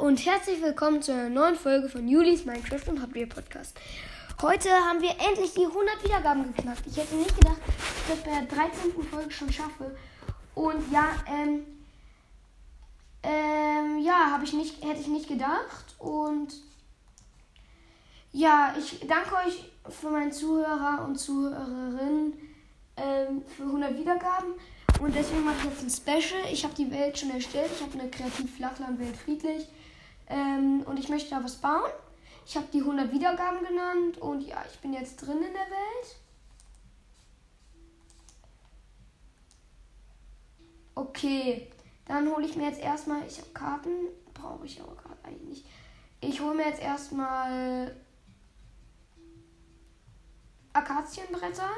und herzlich willkommen zu einer neuen Folge von Julis Minecraft und Hobby Podcast. Heute haben wir endlich die 100 Wiedergaben geknackt. Ich hätte nicht gedacht, dass ich das bei der 13. Folge schon schaffe. Und ja, ähm, ähm, ja, habe ich nicht, hätte ich nicht gedacht. Und ja, ich danke euch für meinen Zuhörer und Zuhörerinnen ähm, für 100 Wiedergaben. Und deswegen mache ich jetzt ein Special. Ich habe die Welt schon erstellt. Ich habe eine kreativ Flachlandwelt friedlich. Ähm, und ich möchte da was bauen. Ich habe die 100 Wiedergaben genannt. Und ja, ich bin jetzt drin in der Welt. Okay, dann hole ich mir jetzt erstmal. Ich habe Karten. Brauche ich aber gerade eigentlich nicht. Ich hole mir jetzt erstmal Akazienbretter.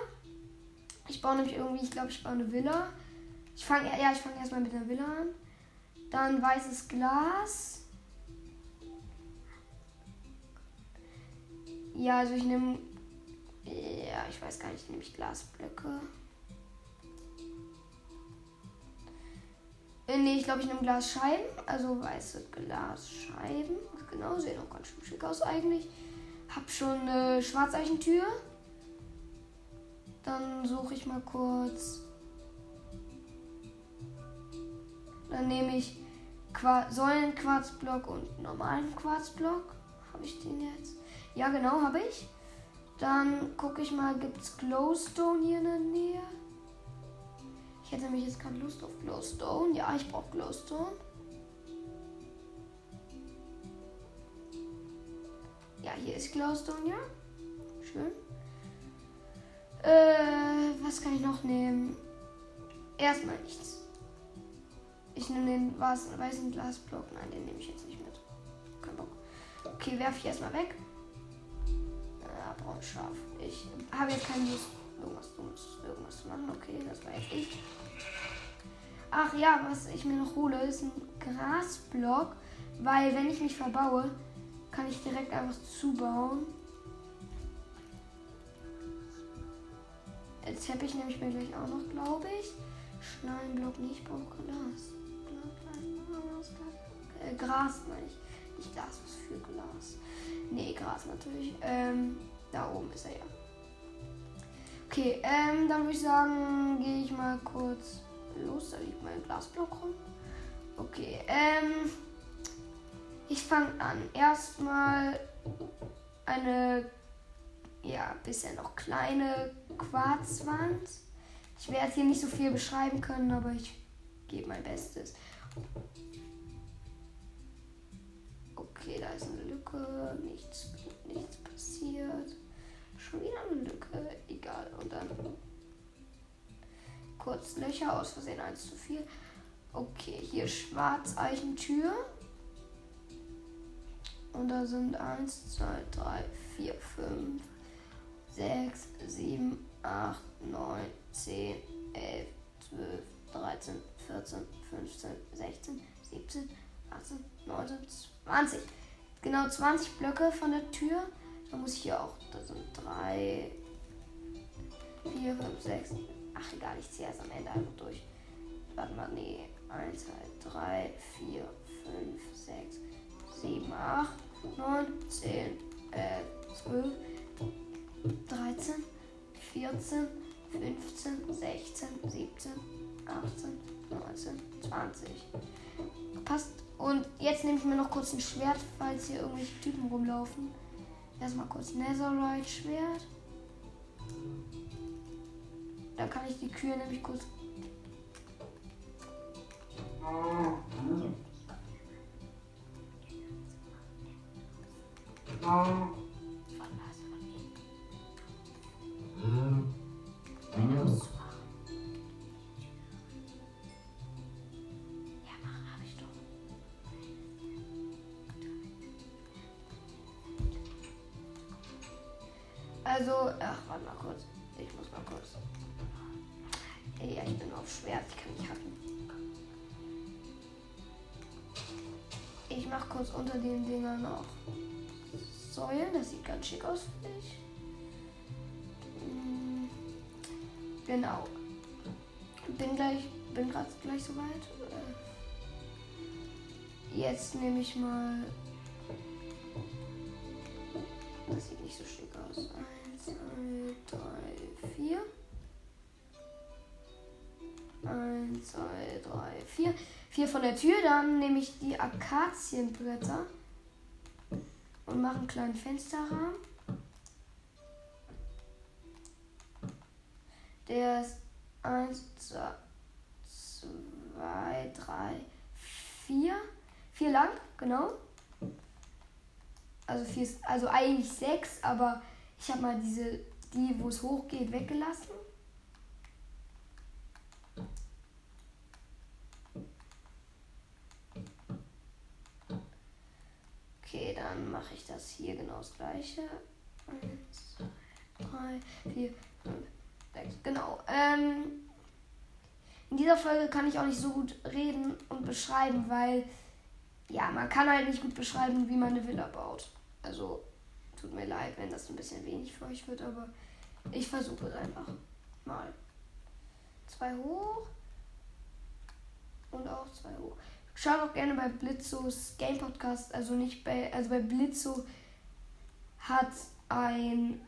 Ich baue nämlich irgendwie, ich glaube, ich baue eine Villa. Ich fange ja, ich fange erstmal mit der Villa an. Dann weißes Glas. Ja, also ich nehme. Ja, ich weiß gar nicht, nehme ich Glasblöcke. Äh, nee, ich glaube, ich nehme Glasscheiben. Also weiße Glasscheiben. Genau, sehen auch ganz schön schick aus eigentlich. Hab schon eine Schwarzeichentür. Dann suche ich mal kurz. Dann nehme ich Qua Säulenquarzblock und normalen Quarzblock. Habe ich den jetzt? Ja, genau, habe ich. Dann gucke ich mal, gibt es Glowstone hier in der Nähe? Ich hätte nämlich jetzt keine Lust auf Glowstone. Ja, ich brauche Glowstone. Ja, hier ist Glowstone, ja. Schön. Äh, was kann ich noch nehmen? Erstmal nichts. Ich nehme den weißen Glasblock. Nein, den nehme ich jetzt nicht mit. Kein Bock. Okay, werfe ich erstmal weg. Braun scharf. Ich habe jetzt keine Lust, irgendwas, irgendwas zu machen. Okay, das war jetzt ich. Ach ja, was ich mir noch hole, ist ein Grasblock. Weil wenn ich mich verbaue, kann ich direkt einfach zubauen. Jetzt habe ich nämlich mir gleich auch noch, glaube ich. Schnallenblock nicht, brauche Glas. Äh, Gras meine ich. Nicht Glas, was für Glas. Nee, Gras natürlich. Ähm, da oben ist er ja. Okay, ähm, dann würde ich sagen, gehe ich mal kurz los. Da liegt mein Glasblock rum. Okay, ähm, ich fange an. Erstmal eine, ja, bisher noch kleine Quarzwand. Ich werde hier nicht so viel beschreiben können, aber ich gebe mein Bestes. Okay, da ist eine Lücke. Nichts, nichts passiert. Schon wieder eine Lücke. Egal. Und dann kurz Löcher. Aus Versehen eins zu viel. Okay, hier Schwarzeichentür. Und da sind 1, 2, 3, 4, 5, 6, 7, 8, 9, 10, 11, 12, 13, 14, 15, 16, 17, 18, 19, 20. Genau 20 Blöcke von der Tür. Da muss ich hier auch. Da sind 3, 4, 5, 6. Ach egal, ich ziehe erst am Ende einfach durch. Warte mal, nee. 1, 2, 3, 4, 5, 6, 7, 8, 9, 10, 11, 12, 13, 14, 15, 16, 17, 18, 19, 20. Passt. Und jetzt nehme ich mir noch kurz ein Schwert, falls hier irgendwelche Typen rumlaufen. Erstmal kurz Netherite Schwert. Da kann ich die Kühe nämlich kurz. Oh. Also, ach, warte mal kurz. Ich muss mal kurz. Ey, ja, ich bin auf Schwert, ich kann nicht hacken. Ich mach kurz unter den Dingern noch Säulen. Das sieht ganz schick aus, finde ich. Hm, genau. Bin gleich, bin gerade gleich soweit. Jetzt nehme ich mal. Das sieht nicht so schick aus. Eins, zwei, drei, vier. Eins, zwei, drei, vier. Vier von der Tür. Dann nehme ich die Akazienbretter und mache einen kleinen Fensterrahmen. Der ist eins, zwei, zwei, drei, vier. Vier lang, genau. Also vier, also eigentlich sechs, aber ich habe mal diese, die, wo es hochgeht, weggelassen. Okay, dann mache ich das hier genau das gleiche. Eins, zwei, drei, vier, fünf, sechs. Genau. Ähm, in dieser Folge kann ich auch nicht so gut reden und beschreiben, weil ja, man kann halt nicht gut beschreiben, wie man eine Villa baut. Also tut mir leid, wenn das ein bisschen wenig für euch wird, aber ich versuche es einfach mal. Zwei hoch und auch zwei hoch. Schaut auch gerne bei Blitzos Game Podcast, also nicht bei, also bei Blitzo hat ein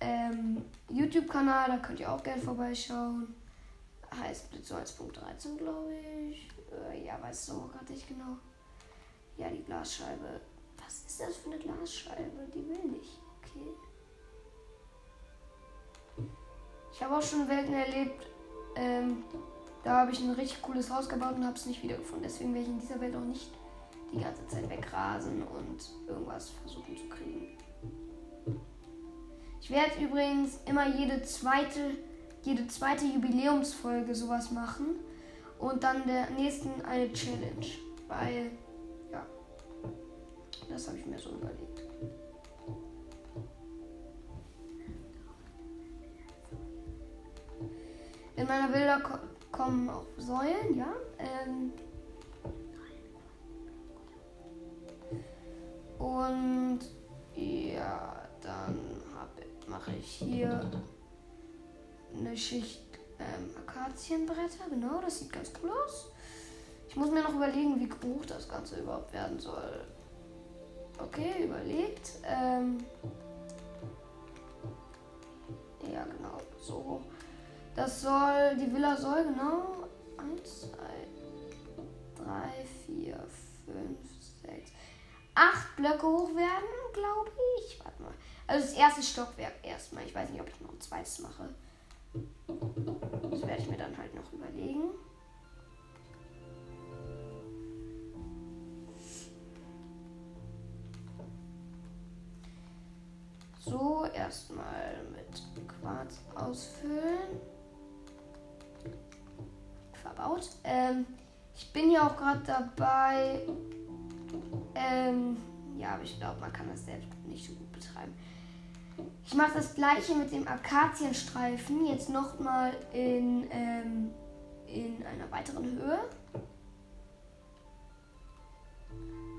ähm, YouTube-Kanal, da könnt ihr auch gerne vorbeischauen. Heißt Blitzo 1.13, glaube ich. Äh, ja, weiß es auch gerade nicht genau. Ja, die Glasscheibe. Was ist das für eine Glasscheibe? Die will nicht. Okay. Ich habe auch schon Welten erlebt, ähm, da habe ich ein richtig cooles Haus gebaut und habe es nicht wiedergefunden. Deswegen werde ich in dieser Welt auch nicht die ganze Zeit wegrasen und irgendwas versuchen zu kriegen. Ich werde übrigens immer jede zweite, jede zweite Jubiläumsfolge sowas machen und dann der nächsten eine Challenge, weil das habe ich mir so überlegt. In meiner Bilder kommen auch Säulen, ja. Ähm und ja, dann mache ich hier eine Schicht ähm, Akazienbretter. Genau, das sieht ganz cool aus. Ich muss mir noch überlegen, wie hoch das Ganze überhaupt werden soll. Okay, überlegt. Ähm ja, genau, so das soll, die Villa soll genau 1, 2, 3, 4, 5, 6, 8 Blöcke hoch werden, glaube ich. Warte mal. Also das erste Stockwerk erstmal. Ich weiß nicht, ob ich noch ein zweites mache. Das werde ich mir dann halt noch überlegen. So, erstmal mit Quarz ausfüllen verbaut. Ähm, ich bin ja auch gerade dabei. Ähm, ja, aber ich glaube, man kann das selbst nicht so gut betreiben. Ich mache das gleiche mit dem Akazienstreifen jetzt nochmal in, ähm, in einer weiteren Höhe.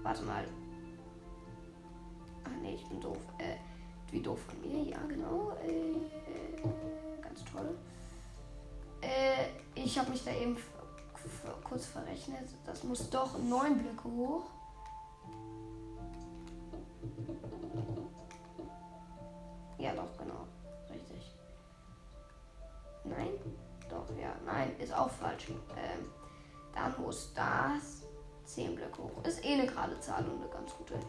Warte mal. Ach nee, ich bin doof. Äh, wie doof von mir, ja genau. Äh, ganz toll. Äh, ich habe mich da eben kurz verrechnet. Das muss doch neun Blöcke hoch. Ja, doch, genau. Richtig. Nein? Doch, ja. Nein, ist auch falsch. Ähm, dann muss das 10 Blöcke hoch. Ist eh eine gerade Zahl und eine ganz gute.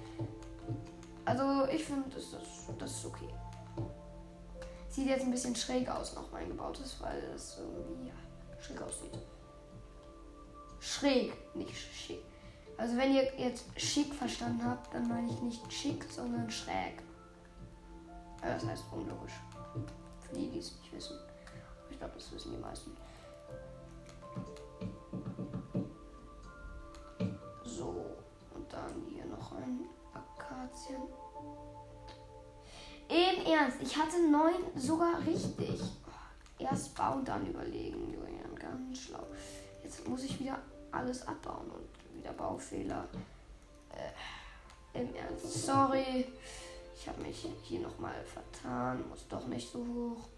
Also, ich finde, das, das, das ist okay. Sieht jetzt ein bisschen schräg aus, noch mein gebautes, weil das irgendwie ja, schräg aussieht. Schräg, nicht schick. Also wenn ihr jetzt schick verstanden habt, dann meine ich nicht schick, sondern schräg. Das heißt unlogisch. Für die, die es nicht wissen. Ich glaube, das wissen die meisten. So, und dann hier noch ein Akazien. Im Ernst, ich hatte neun sogar richtig. Erst bauen, dann überlegen, Julian, ganz schlau. Jetzt muss ich wieder alles abbauen und wieder Baufehler. Äh, Im Ernst, sorry. Ich habe mich hier nochmal vertan. Muss doch nicht so hoch.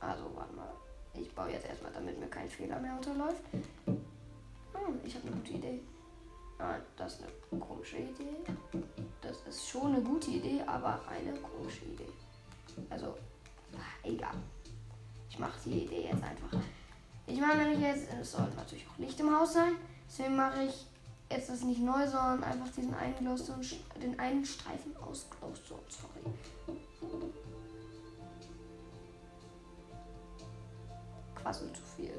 Also, warte mal. Ich baue jetzt erstmal, damit mir kein Fehler mehr unterläuft. Hm, ich habe eine gute Idee. Nein, das ist eine komische Idee. Das schon eine gute Idee, aber eine komische Idee. Also, egal. Ich mache die Idee jetzt einfach. Ich mache nämlich jetzt, es soll natürlich auch Licht im Haus sein. Deswegen mache ich jetzt das nicht neu, sondern einfach diesen einen Glowstone, den einen Streifen aus Glowstone, sorry. Quasi zu viel.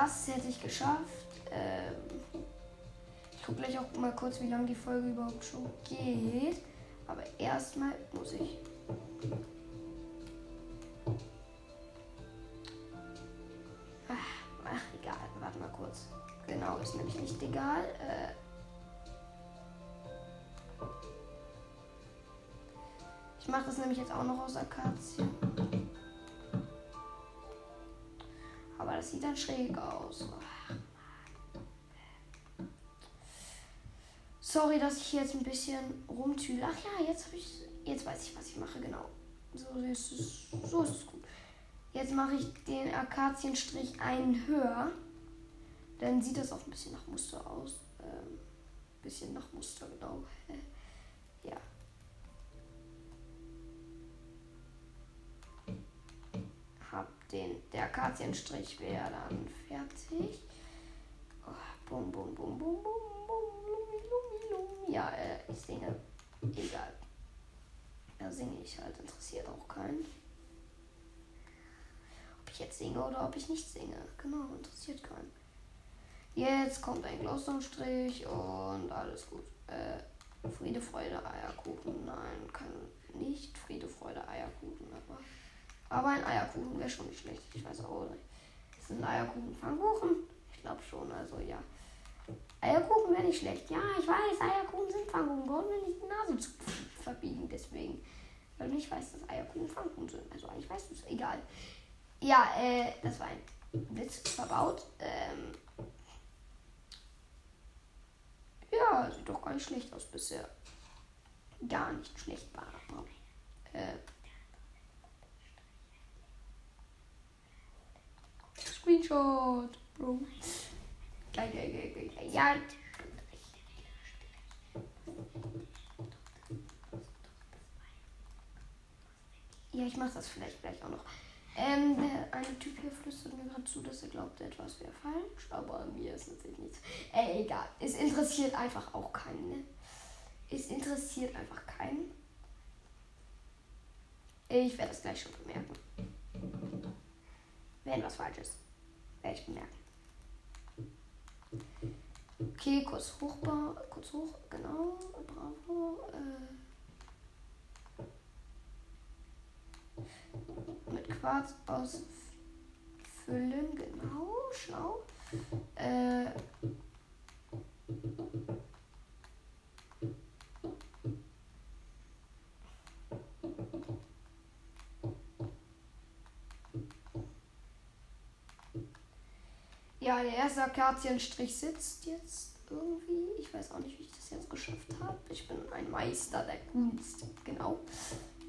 Das hätte ich geschafft. Ähm, ich gucke gleich auch mal kurz, wie lange die Folge überhaupt schon geht. Aber erstmal muss ich. Ach, ach, egal. Warte mal kurz. Genau, ist nämlich nicht egal. Äh, ich mache das nämlich jetzt auch noch aus Akazien. Das sieht dann schräg aus. Sorry, dass ich jetzt ein bisschen rumtüle. Ach ja, jetzt habe ich. Jetzt weiß ich, was ich mache, genau. So ist es, so ist es gut. Jetzt mache ich den Akazienstrich einen höher. Dann sieht das auch ein bisschen nach Muster aus. Ähm, bisschen nach Muster, genau. den, der Akazienstrich wäre dann fertig. Oh, bum, bum, bum, bum, bum, bum, lumi, lumi, lumi. Ja, äh, ich singe. Egal. Da singe ich halt, interessiert auch keinen. Ob ich jetzt singe oder ob ich nicht singe. Genau, interessiert keinen. Jetzt kommt ein Glowstone-Strich und alles gut. Äh, Friede, Freude, Eierkuchen. Nein, kann nicht Friede, Freude, Eierkuchen, aber. Aber ein Eierkuchen wäre schon nicht schlecht. Ich weiß auch nicht. Ist ein Eierkuchen Pfannkuchen? Ich glaube schon, also ja. Eierkuchen wäre nicht schlecht. Ja, ich weiß, Eierkuchen sind Pfannkuchen. Brauchen wir nicht die Nase zu verbiegen, deswegen. Weil ich weiß, dass Eierkuchen Pfannkuchen sind. Also eigentlich weißt du es. Egal. Ja, äh, das war ein Witz verbaut. Ähm, ja, sieht doch gar nicht schlecht aus bisher. Gar nicht schlecht, Bar. Äh, Screenshot, Bro. Geil, geil, geil, geil. Ja. Ja, ich mach das vielleicht gleich auch noch. Ähm, der eine Typ hier flüstert mir gerade zu, dass er glaubt, etwas wäre falsch, aber mir ist natürlich nichts. Äh, egal. Es interessiert einfach auch keinen, ne? Es interessiert einfach keinen. Ich werde es gleich schon bemerken. Wenn was falsch ist. Werde ich bemerken. Okay, kurz hoch, kurz hoch, genau, bravo. Äh, mit Quarz ausfüllen, genau, schlau. Äh, Ja, der erste Akazienstrich sitzt jetzt irgendwie. Ich weiß auch nicht, wie ich das jetzt geschafft habe. Ich bin ein Meister der Kunst. Genau.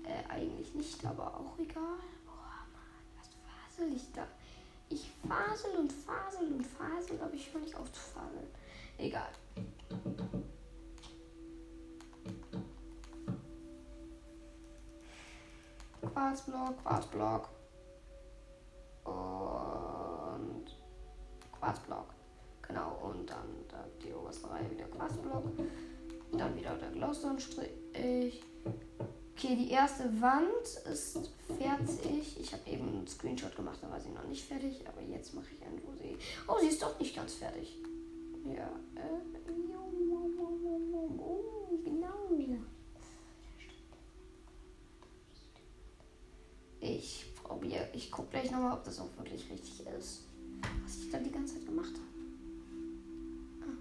Äh, eigentlich nicht, aber auch egal. Boah, Mann, was fasel ich da? Ich fasel und fasel und fasel, aber ich höre nicht auf zu faseln. Egal. Quarzblock, Quarzblock. Und Quarzblock. Genau, und dann, dann die oberste Reihe wieder Quarzblock. Dann wieder der Glowstone-Strich. Okay, die erste Wand ist fertig. Ich habe eben einen Screenshot gemacht, da war sie noch nicht fertig. Aber jetzt mache ich einen, wo sie. Oh, sie ist doch nicht ganz fertig. Ja, äh. Oh, genau. Ich probiere. Ich gucke gleich nochmal, ob das auch wirklich richtig ist was ich da die ganze Zeit gemacht habe. Ah.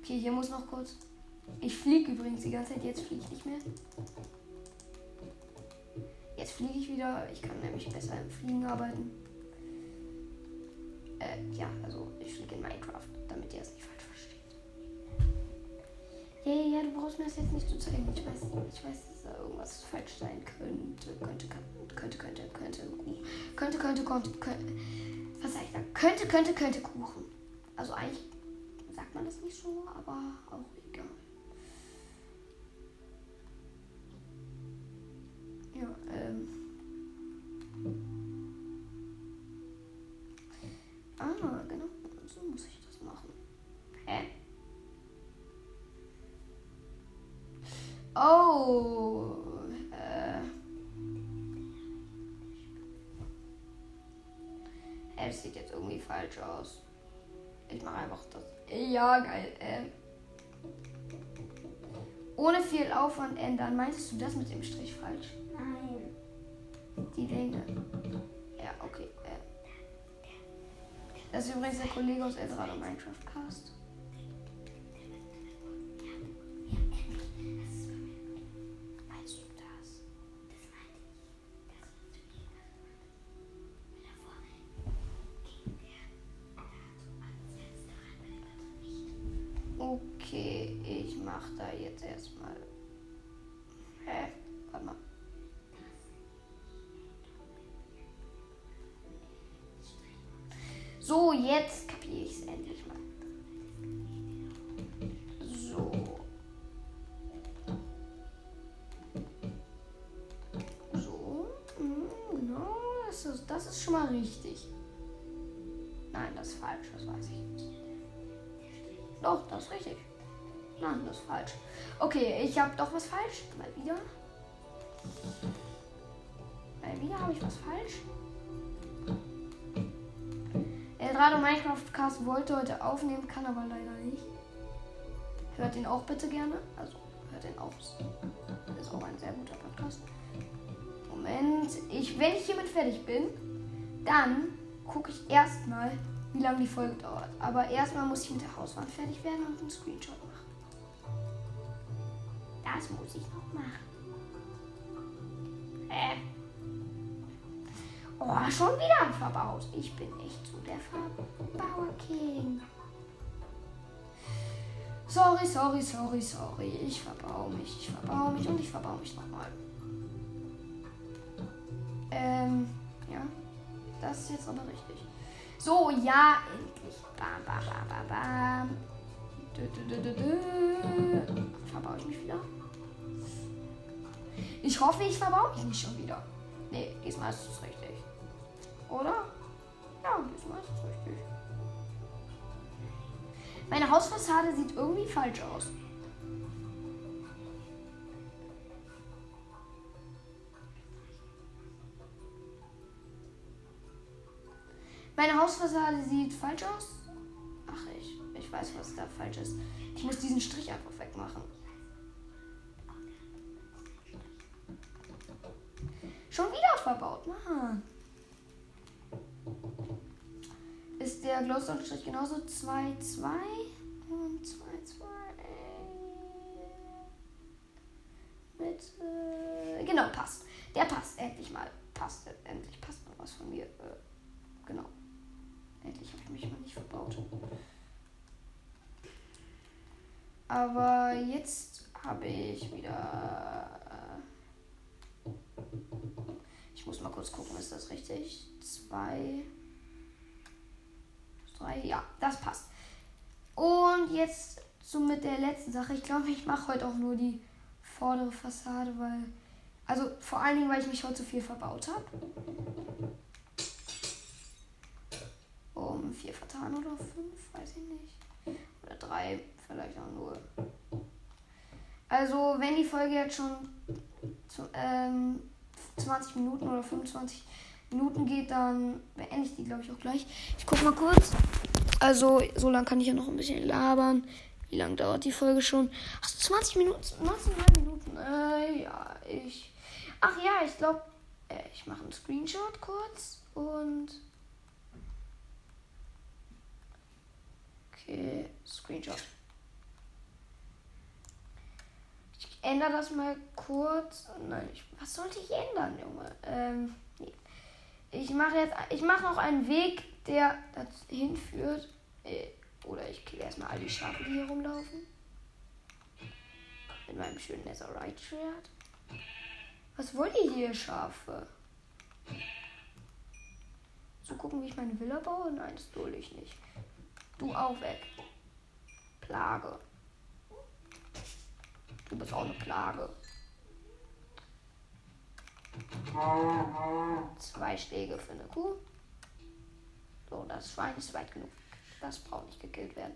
Okay, hier muss noch kurz. Ich fliege übrigens die ganze Zeit. Jetzt fliege ich nicht mehr. Jetzt fliege ich wieder. Ich kann nämlich besser im Fliegen arbeiten. Äh, ja, also ich fliege in Minecraft, damit ihr es nicht falsch versteht. Ja, ja, ja, du brauchst mir das jetzt nicht zu zeigen. Ich weiß, ich weiß, dass da irgendwas falsch sein könnte. Könnte, könnte, könnte, könnte, könnte, könnte, könnte, könnte, könnte. Was sag ich da? Könnte, könnte, könnte Kuchen. Also eigentlich sagt man das nicht so, aber auch egal. Ja, ähm. Ah, genau. So muss ich das machen. Hä? Oh. Falsch aus. Ich mache einfach das. Ja, geil. Ähm. Ohne viel Aufwand ändern. Meintest du das mit dem Strich falsch? Nein. Die Länge. Ja, okay. Äh. Das ist übrigens der Kollege aus Eldorado Minecraft Cast. Okay, ich mach da jetzt erstmal. Hä? Warte mal. So, jetzt kapiere ich es endlich mal. So. So. Mhm, Genau, das ist, das ist schon mal richtig. Nein, das ist falsch, das weiß ich. Doch, das ist richtig. Nein, das ist falsch. Okay, ich habe doch was falsch. Mal wieder. Mal wieder habe ich was falsch. Eldorado Minecraft Cast wollte heute aufnehmen, kann aber leider nicht. Hört ihn auch bitte gerne. Also hört ihn auch. Ist auch ein sehr guter Podcast. Moment. Ich, wenn ich hiermit fertig bin, dann gucke ich erstmal, wie lange die Folge dauert. Aber erstmal muss ich mit der Hauswand fertig werden und einen Screenshot machen. Das muss ich noch machen. Äh. Oh, schon wieder verbaut. Ich bin echt so der Verbauer-King. Sorry, sorry, sorry, sorry. Ich verbau mich, ich verbau mich und ich verbau mich nochmal. Ähm, ja. Das ist jetzt aber richtig. So, ja, endlich. Bam, bam, bam, bam, bam. Dö, dö, dö, dö, dö. Verbau ich mich wieder? Ich hoffe, ich verbau mich nicht schon wieder. Nee, diesmal ist es richtig. Oder? Ja, diesmal ist es richtig. Meine Hausfassade sieht irgendwie falsch aus. Meine Hausfassade sieht falsch aus. Ach, ich, ich weiß, was da falsch ist. Ich muss diesen Strich einfach wegmachen. Verbaut, Mann. Ist der Glowstone-Strich genauso 2, 2 und 2, 2 mit. Äh, genau, passt. Der passt endlich mal. Passt, endlich passt noch was von mir. Äh, genau. Endlich habe ich mich mal nicht verbaut. Aber jetzt habe ich wieder. Kurz gucken, ist das richtig? Zwei. Drei. Ja, das passt. Und jetzt so mit der letzten Sache. Ich glaube, ich mache heute auch nur die vordere Fassade, weil. Also vor allen Dingen, weil ich mich heute so viel verbaut habe. Um vier vertan oder fünf, weiß ich nicht. Oder drei, vielleicht auch nur. Also, wenn die Folge jetzt schon zu, ähm, 20 Minuten oder 25 Minuten geht, dann beende ich die, glaube ich, auch gleich. Ich gucke mal kurz. Also, so lange kann ich ja noch ein bisschen labern. Wie lange dauert die Folge schon? Ach, 20 Minuten, 19,5 Minuten. Äh, ja, ich. Ach ja, ich glaube, äh, ich mache einen Screenshot kurz und. Okay, Screenshot. Ich ändere das mal kurz. Nein, ich, was sollte ich ändern, Junge? Ähm, nee. Ich mache jetzt, ich mache noch einen Weg, der dahin führt. Äh, oder ich kille erstmal all die Schafe, die hier rumlaufen. Mit meinem schönen Netherite-Schwert. Was wollt ihr hier, Schafe? Zu gucken, wie ich meine Villa baue? Nein, das dulde ich nicht. Du auch weg. Plage. Du bist auch eine Plage. Zwei Schläge für eine Kuh. So, das Schwein ist weit genug. Das braucht nicht gekillt werden.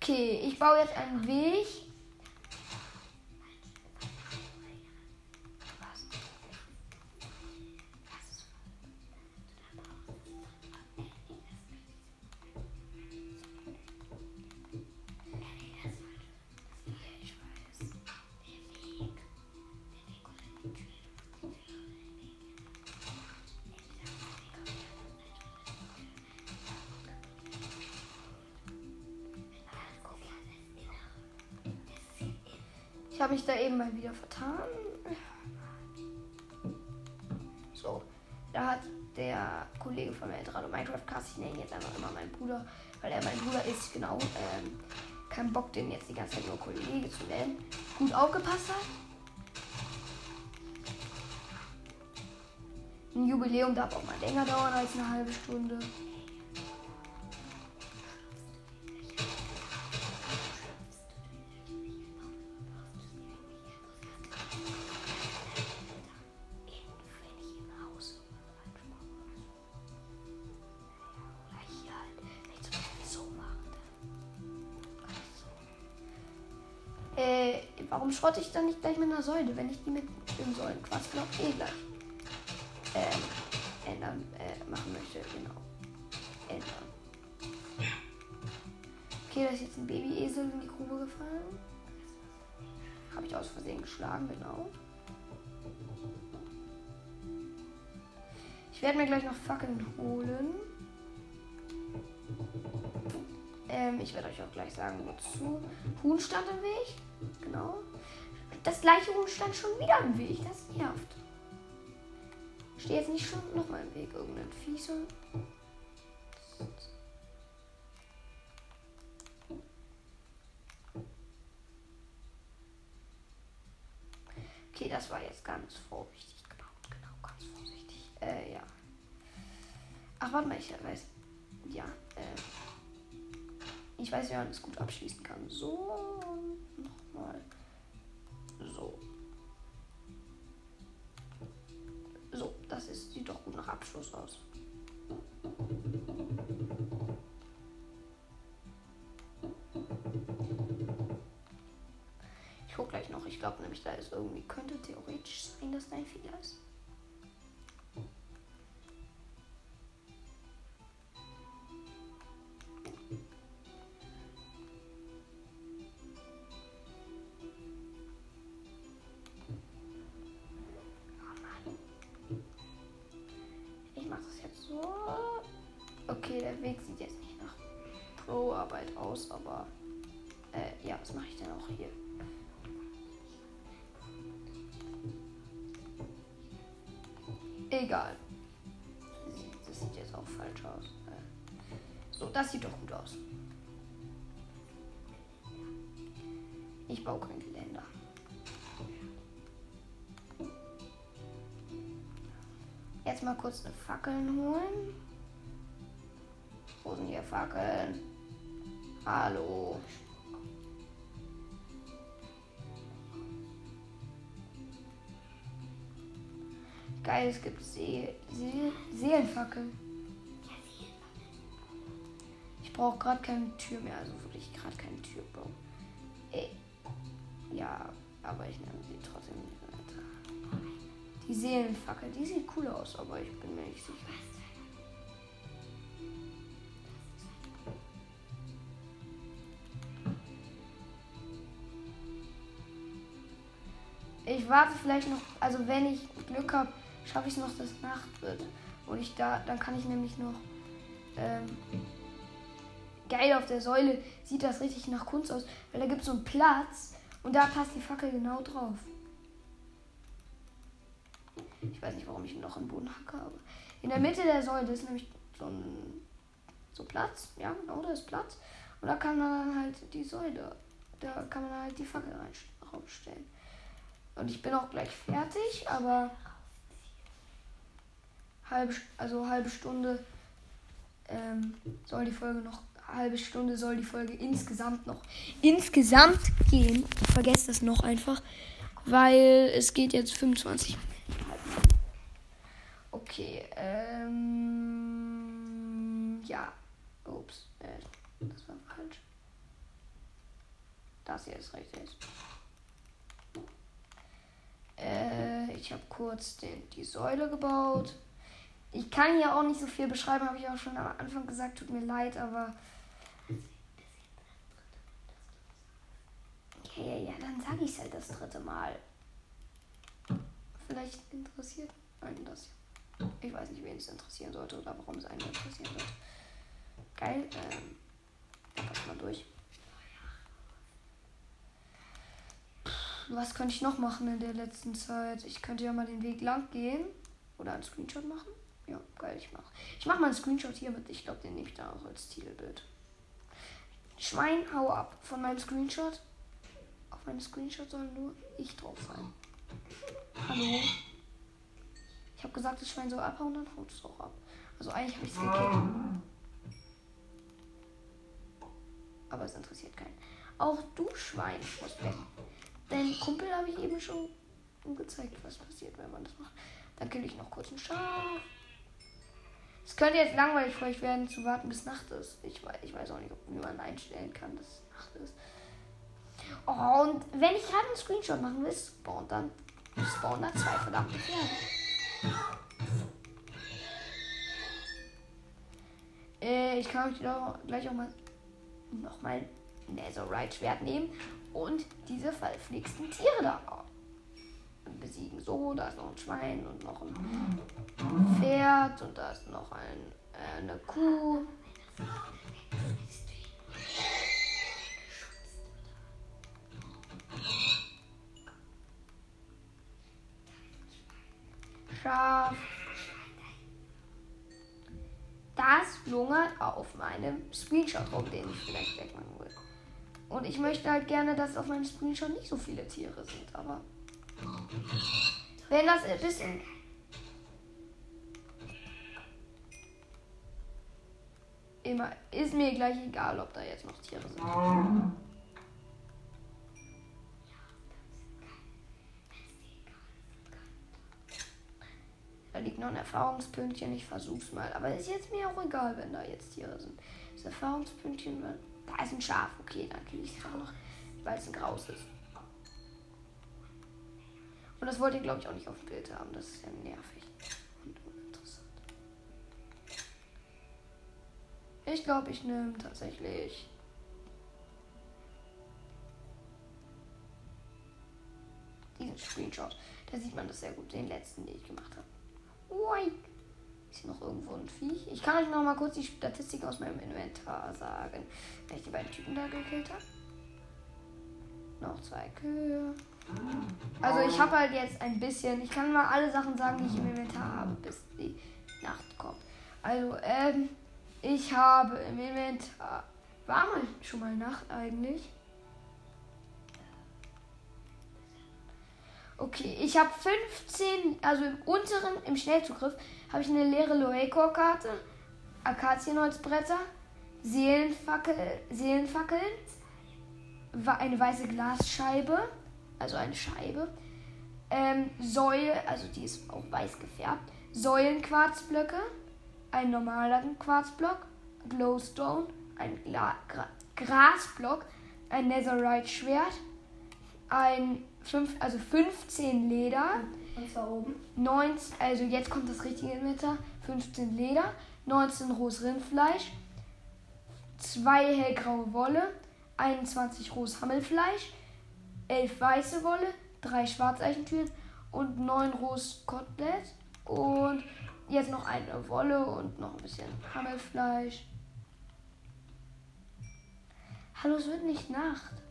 Okay, ich baue jetzt einen Weg. Da hat der Kollege von mir Eldorado Minecraft Cast, ich nenne ihn jetzt einfach immer meinen Bruder, weil er mein Bruder ist, genau. Ähm, kein Bock, den jetzt die ganze Zeit nur Kollege zu nennen. Gut aufgepasst hat. Ein Jubiläum darf auch mal länger dauern als eine halbe Stunde. Schrotte ich dann nicht gleich mit einer Säule, wenn ich die mit dem Säulenquarzblock eh gleich ähm, ändern, äh, machen möchte? Genau. Ändern. Okay, da ist jetzt ein Babyesel in die Grube gefallen. Habe ich aus Versehen geschlagen, genau. Ich werde mir gleich noch Fackeln holen. Ähm, ich werde euch auch gleich sagen, wozu. Huhn stand im Weg. Genau. Das gleiche Huhn stand schon wieder im Weg. Das nervt. Stehe jetzt nicht schon nochmal im Weg. Irgendein Viech so. Okay, das war jetzt ganz vorsichtig gebaut. Genau, ganz vorsichtig. Äh, ja. Ach, warte mal, ich weiß. Ja, äh. Ich weiß, wie man das gut abschließen kann. So, nochmal. Abschluss aus. Ich guck gleich noch. Ich glaube nämlich, da ist irgendwie, könnte theoretisch sein, dass da ein Fehler ist. Weg sieht jetzt nicht nach Pro-Arbeit aus, aber äh, ja, was mache ich denn auch hier? Egal. Das sieht jetzt auch falsch aus. So, das sieht doch gut aus. Ich baue kein Geländer. Jetzt mal kurz eine Fackeln holen. Fackeln? Hallo. Geil, es gibt See See Seelenfackeln. Ich brauche gerade keine Tür mehr, also wirklich gerade keine Tür, Bro. Ey. Ja, aber ich nehme sie trotzdem nicht weiter. Die Seelenfackel, die sieht cool aus, aber ich bin mir nicht sicher. Ich warte vielleicht noch, also wenn ich Glück habe, schaffe ich es noch, dass Nacht wird. Und ich da, dann kann ich nämlich noch ähm, geil auf der Säule sieht das richtig nach Kunst aus, weil da gibt es so einen Platz und da passt die Fackel genau drauf. Ich weiß nicht, warum ich noch im Boden hacke, aber in der Mitte der Säule ist nämlich so ein so Platz. Ja, genau, da ist Platz. Und da kann man dann halt die Säule da kann man halt die Fackel rein, rausstellen. Und ich bin auch gleich fertig, aber halbe, also halbe Stunde ähm, soll die Folge noch, halbe Stunde soll die Folge insgesamt noch insgesamt gehen. Vergesst das noch einfach, weil es geht jetzt 25 Okay, ähm, ja, ups, äh, das war falsch. Das hier ist richtig. Äh, ich habe kurz den, die Säule gebaut. Ich kann hier auch nicht so viel beschreiben, habe ich auch schon am Anfang gesagt. Tut mir leid, aber. Ja, ja, ja, dann sage ich es halt das dritte Mal. Vielleicht interessiert einen das. Ich weiß nicht, wen es interessieren sollte oder warum es einen interessieren sollte. Geil. Ähm, pass mal durch. Was könnte ich noch machen in der letzten Zeit? Ich könnte ja mal den Weg lang gehen. Oder einen Screenshot machen. Ja, geil, ich mache. Ich mache mal einen Screenshot hier mit. Ich glaube, den nehme ich da auch als Titelbild. Schwein, hau ab von meinem Screenshot. Auf meinem Screenshot soll nur ich drauf sein. Hallo? Ich habe gesagt, das Schwein soll abhauen, dann haut es auch ab. Also eigentlich habe ich es gekillt. Aber es interessiert keinen. Auch du Schwein musst weg. Dein Kumpel habe ich eben schon gezeigt, was passiert, wenn man das macht. Dann kill ich noch kurz ein Schaf. Es könnte jetzt langweilig für euch werden, zu warten, bis Nacht ist. Ich weiß, ich weiß auch nicht, wie man einstellen kann, dass Nacht ist. Oh, und wenn ich gerade einen Screenshot machen will, spawnt dann spawnen da zwei verdammte Pferde. Äh, ich kann euch gleich auch mal noch mal Netherite-Schwert nehmen und diese verflixten Tiere da besiegen. So, da ist noch ein Schwein und noch ein Pferd und da ist noch ein, äh, eine Kuh. Schaf. Das lungert auf meinem Screenshot rum, den ich vielleicht wegmachen will. Und ich möchte halt gerne, dass auf meinem Screenshot nicht so viele Tiere sind, aber wenn das ein bisschen immer ist mir gleich egal, ob da jetzt noch Tiere sind. Da liegt noch ein Erfahrungspünktchen, ich versuch's mal. Aber ist jetzt mir auch egal, wenn da jetzt Tiere sind. Das Erfahrungspünktchen, da ist ein Schaf. Okay, dann kriege ich es auch noch, weil es ein Graus ist. Und das wollt ihr, glaube ich, auch nicht auf dem Bild haben. Das ist ja nervig und uninteressant. Ich glaube, ich nehme tatsächlich. Diesen Screenshot. Da sieht man das sehr gut, den letzten, den ich gemacht habe. Ui. Ist noch irgendwo ein Viech? Ich kann euch noch mal kurz die Statistik aus meinem Inventar sagen. Die beiden Typen da gekillt habe. Noch zwei Kühe. Also ich habe halt jetzt ein bisschen, ich kann mal alle Sachen sagen, die ich im Inventar habe, bis die Nacht kommt. Also, ähm, ich habe im Inventar, war mal schon mal Nacht eigentlich. Okay, ich habe 15, also im unteren, im Schnellzugriff, habe ich eine leere Loecor-Karte, Akazienholzbretter, Seelenfackel, Seelenfackeln, eine weiße Glasscheibe, also eine Scheibe. Ähm, Säule, also die ist auch weiß gefärbt. Säulenquarzblöcke, ein normaler Quarzblock, Glowstone, ein Gla Gra Grasblock, ein Netherite-Schwert, ein 5, also 15 Leder. Und zwar oben. 19, also jetzt kommt das richtige Inventar. 15 Leder, 19 rohes Rindfleisch, 2 hellgraue Wolle, 21 rohes Hammelfleisch, 11 weiße Wolle, 3 Schwarzeichentüren und 9 rohes Kotelett. Und jetzt noch eine Wolle und noch ein bisschen Hammelfleisch. Hallo, es wird nicht Nacht.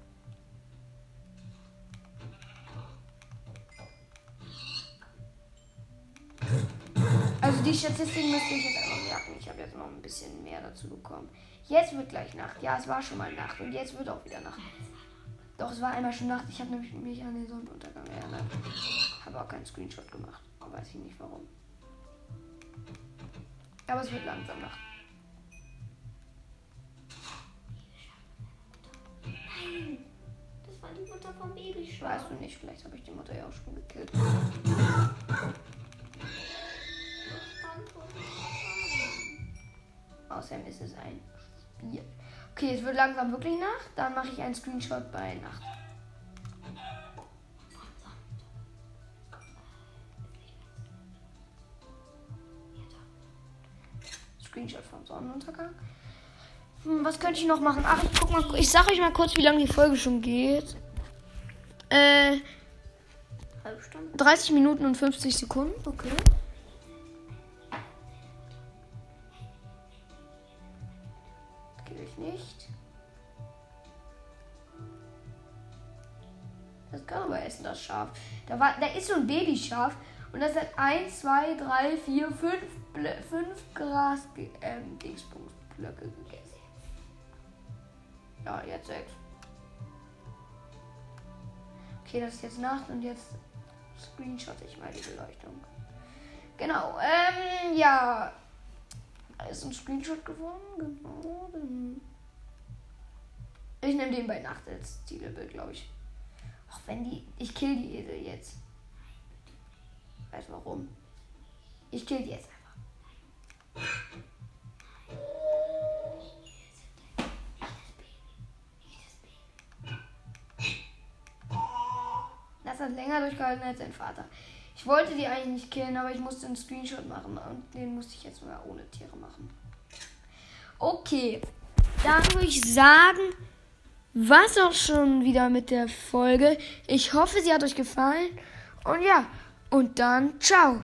Also die Statistiken müsste ich jetzt einfach merken. Ich habe jetzt noch ein bisschen mehr dazu bekommen. Jetzt wird gleich Nacht. Ja, es war schon mal Nacht und jetzt wird auch wieder Nacht. Doch, es war einmal schon Nacht. Ich habe nämlich mich an den Sonnenuntergang erinnert. Habe auch keinen Screenshot gemacht. Weiß ich nicht warum. Aber es wird langsam Nacht. Nein. Das war die Mutter vom Babyschaf. Weißt du nicht, vielleicht habe ich die Mutter ja auch schon gekillt. Außerdem ist es ein Spiel. Okay, es wird langsam wirklich Nacht. Dann mache ich einen Screenshot bei Nacht. Screenshot vom Sonnenuntergang. Hm, was könnte ich noch machen? Ach, ich guck mal. Ich sag euch mal kurz, wie lange die Folge schon geht. Äh, Halbe Stunde. 30 Minuten und 50 Sekunden. Okay. Aber essen, das Schaf. Da, war, da ist so ein Babyschaf und das hat 1, 2, 3, 4, 5, 5 Gras ähm, Dingsbumsblöcke gegessen. Ja, jetzt 6. Okay, das ist jetzt Nacht und jetzt screenshot ich mal die Beleuchtung. Genau, ähm, ja. Da ist ein Screenshot geworden, genau. Ich nehme den bei Nacht als Titelbild, glaube ich. Auch wenn die. Ich kill die Esel jetzt. Weiß warum. Ich kill die jetzt einfach. Das hat länger durchgehalten als sein Vater. Ich wollte die eigentlich nicht killen, aber ich musste einen Screenshot machen und den musste ich jetzt mal ohne Tiere machen. Okay, dann würde ich sagen, was auch schon wieder mit der Folge. Ich hoffe, sie hat euch gefallen. Und ja, und dann ciao.